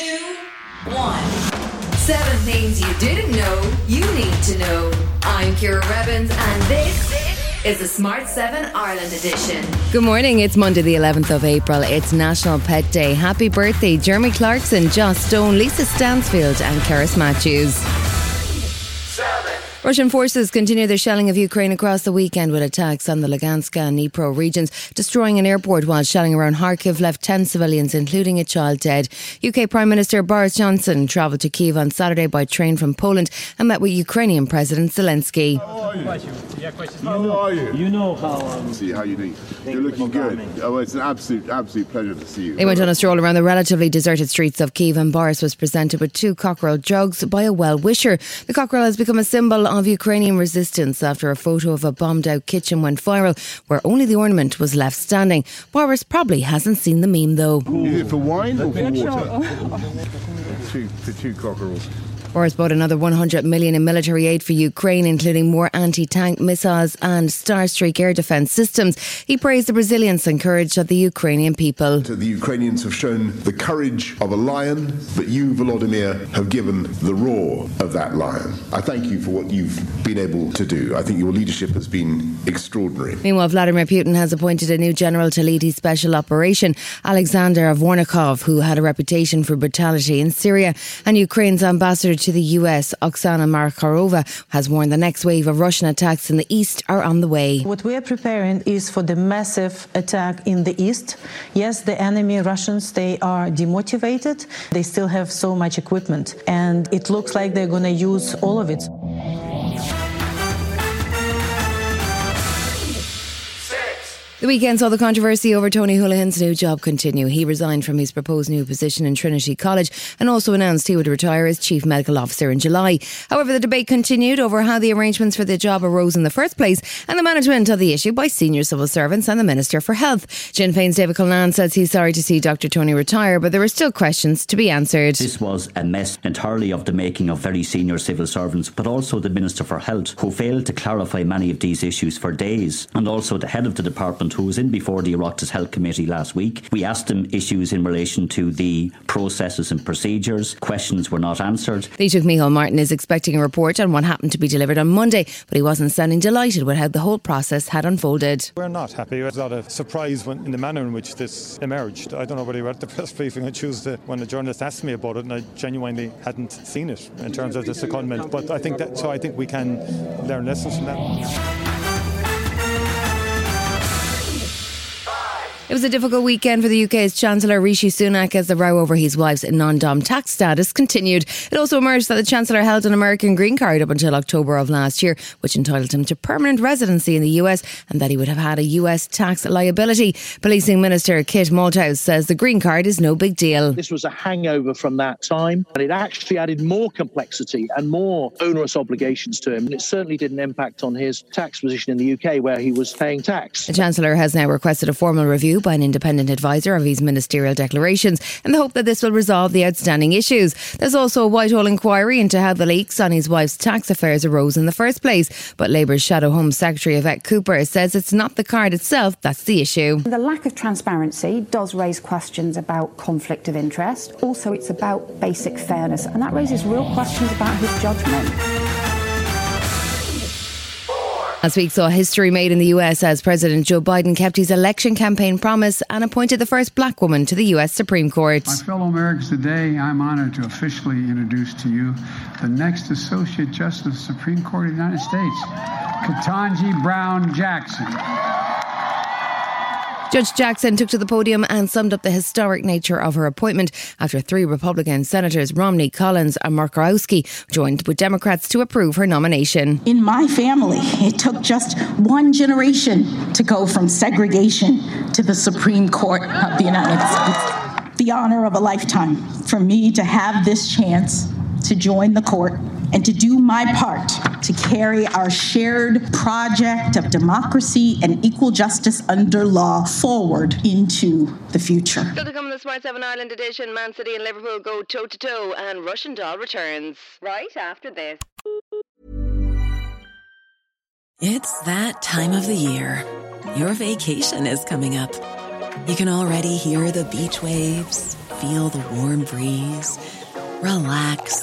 two, one. Seven things you didn't know you need to know. I'm Ciara Revins, and this is the Smart 7 Ireland edition. Good morning. It's Monday, the 11th of April. It's National Pet Day. Happy birthday, Jeremy Clarkson, Joss Stone, Lisa Stansfield, and Cerys Matthews. Russian forces continue their shelling of Ukraine across the weekend with attacks on the Lugansk and Dnipro regions, destroying an airport while shelling around Kharkiv left 10 civilians, including a child, dead. UK Prime Minister Boris Johnson travelled to Kiev on Saturday by train from Poland and met with Ukrainian President Zelensky. How are you? You know how um, See how you doing. You're looking good. Oh, it's an absolute, absolute pleasure to see you. They went on a stroll around the relatively deserted streets of Kiev, and Boris was presented with two cockerel jugs by a well wisher. The cockerel has become a symbol of Ukrainian resistance after a photo of a bombed out kitchen went viral, where only the ornament was left standing. Boris probably hasn't seen the meme though. Is it for wine or for water? two, for two cockerels. Boris bought another 100 million in military aid for Ukraine, including more anti-tank missiles and Starstreak air defence systems. He praised the resilience and courage of the Ukrainian people. The Ukrainians have shown the courage of a lion, but you, Volodymyr, have given the roar of that lion. I thank you for what you've been able to do. I think your leadership has been extraordinary. Meanwhile, Vladimir Putin has appointed a new general to lead his special operation, Alexander Dvornikov, who had a reputation for brutality in Syria, and Ukraine's ambassador to the US, Oksana Markarova, has warned the next wave of Russian attacks in the east are on the way. What we are preparing is for the massive attack in the east. Yes, the enemy Russians they are demotivated. They still have so much equipment, and it looks like they're going to use all of it. The weekend saw the controversy over Tony Holohan's new job continue. He resigned from his proposed new position in Trinity College and also announced he would retire as Chief Medical Officer in July. However, the debate continued over how the arrangements for the job arose in the first place and the management of the issue by senior civil servants and the Minister for Health. Sinn Féin's David Cullinane says he's sorry to see Dr. Tony retire, but there are still questions to be answered. this was a mess entirely of the making of very senior civil servants, but also the Minister for Health, who failed to clarify many of these issues for days, and also the head of the department, who was in before the Oireachtas Health Committee last week. We asked him issues in relation to the processes and procedures. Questions were not answered. Taoiseach Michael Martin is expecting a report on what happened to be delivered on Monday, but he wasn't sounding delighted with how the whole process had unfolded. We're not happy. It was not a surprise when, in the manner in which this emerged. I don't know whether you were at the press briefing on Tuesday when the journalist asked me about it, and I genuinely hadn't seen it in terms of the secondment. But I think that so I think we can learn lessons from that. It was a difficult weekend for the UK's Chancellor Rishi Sunak as the row over his wife's non-dom tax status continued. It also emerged that the Chancellor held an American green card up until October of last year, which entitled him to permanent residency in the US and that he would have had a US tax liability. Policing Minister Kit Malthouse says the green card is no big deal. This was a hangover from that time, and it actually added more complexity and more onerous obligations to him. And it certainly didn't impact on his tax position in the UK, where he was paying tax. The Chancellor has now requested a formal review by an independent advisor of his ministerial declarations in the hope that this will resolve the outstanding issues. There's also a Whitehall inquiry into how the leaks on his wife's tax affairs arose in the first place. But Labour's Shadow Home Secretary Yvette Cooper says it's not the card itself that's the issue. The lack of transparency does raise questions about conflict of interest. Also, it's about basic fairness, and that raises real questions about his judgment. Last week saw history made in the US as President Joe Biden kept his election campaign promise and appointed the first black woman to the US Supreme Court. My fellow Americans, today I'm honored to officially introduce to you the next Associate Justice of the Supreme Court of the United States, Ketanji Brown Jackson. Judge Jackson took to the podium and summed up the historic nature of her appointment after three Republican senators, Romney, Collins, and Murkowski, joined with Democrats to approve her nomination. In my family, it took just one generation to go from segregation to the Supreme Court of the United States. The honor of a lifetime for me to have this chance to join the court and to do my part to carry our shared project of democracy and equal justice under law forward into the future. Still to come in the Smart 7 Ireland edition, Man City and Liverpool go toe to toe, and Russian doll returns. Right after this. It's that time of the year. Your vacation is coming up. You can already hear the beach waves, feel the warm breeze, relax,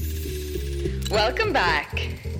Welcome back.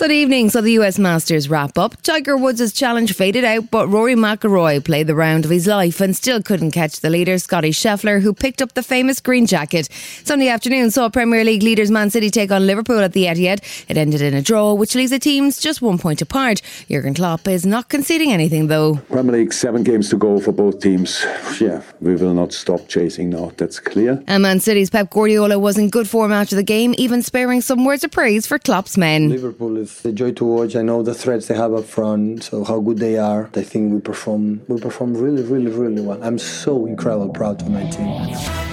Good evening. So the US Masters wrap up. Tiger Woods' challenge faded out, but Rory McIlroy played the round of his life and still couldn't catch the leader, Scotty Scheffler, who picked up the famous green jacket. Sunday afternoon saw Premier League leaders Man City take on Liverpool at the Etihad. It ended in a draw, which leaves the teams just one point apart. Jurgen Klopp is not conceding anything, though. Premier League, seven games to go for both teams. Yeah, we will not stop chasing now. That's clear. And Man City's Pep Guardiola was in good form after the game, even sparing some words of praise for Klopp's men. Liverpool is a joy to watch. I know the threats they have up front, so how good they are. I think we perform we perform really, really, really well. I'm so incredibly proud of my team.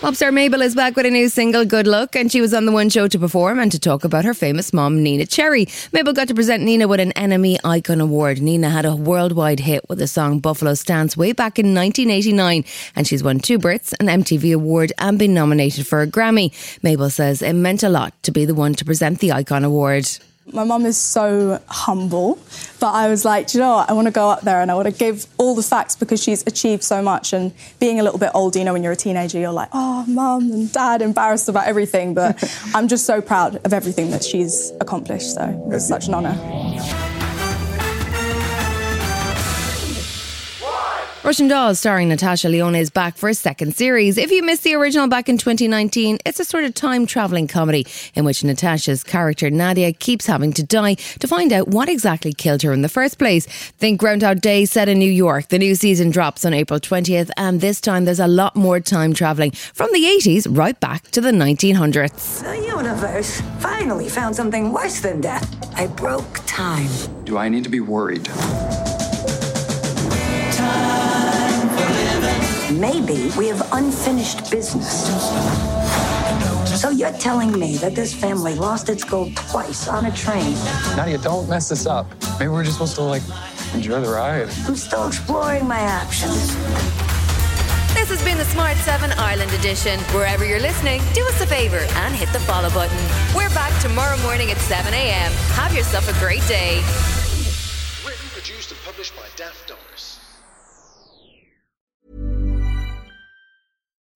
Pop star Mabel is back with a new single, Good Luck, and she was on the One Show to perform and to talk about her famous mom, Neneh Cherry. Mabel got to present Neneh with an NME Icon Award. Neneh had a worldwide hit with the song Buffalo Stance way back in 1989, and she's won two Brits, an MTV Award, and been nominated for a Grammy. Mabel says it meant a lot to be the one to present the Icon Award. My mum is so humble, but I was like, do you know what? I want to go up there and I want to give all the facts because she's achieved so much. And being a little bit older, you know, when you're a teenager, you're like, oh, mum and dad, embarrassed about everything. But I'm just so proud of everything that she's accomplished. So it's such an honour. Russian Doll, starring Natasha Lyonne, is back for a second series. If you missed the original back in 2019, it's a sort of time traveling comedy in which Natasha's character Nadia keeps having to die to find out what exactly killed her in the first place. Think Groundhog Day set in New York. The new season drops on April 20th, and this time there's a lot more time traveling from the 80s right back to the 1900s. The universe finally found something worse than death. I broke time. Do I need to be worried? Maybe we have unfinished business. So you're telling me that this family lost its gold twice on a train? Nadia, don't mess this up. Maybe we're just supposed to, like, enjoy the ride. I'm still exploring my options. This has been the Smart 7 Ireland edition. Wherever you're listening, do us a favour and hit the follow button. We're back tomorrow morning at 7 a.m. Have yourself a great day. Written, produced, and published by Daft Doris.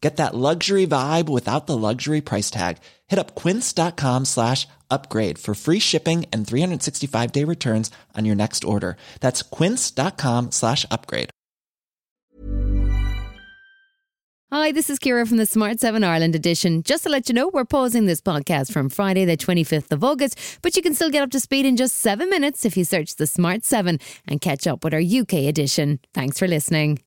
Get that luxury vibe without the luxury price tag. Hit up quince.com slash upgrade for free shipping and 365 day returns on your next order. That's quince.com slash upgrade. Hi, this is Ciara from the Smart 7 Ireland edition. Just to let you know, we're pausing this podcast from Friday, the 25th of August, but you can still get up to speed in just seven minutes if you search the Smart 7 and catch up with our UK edition. Thanks for listening.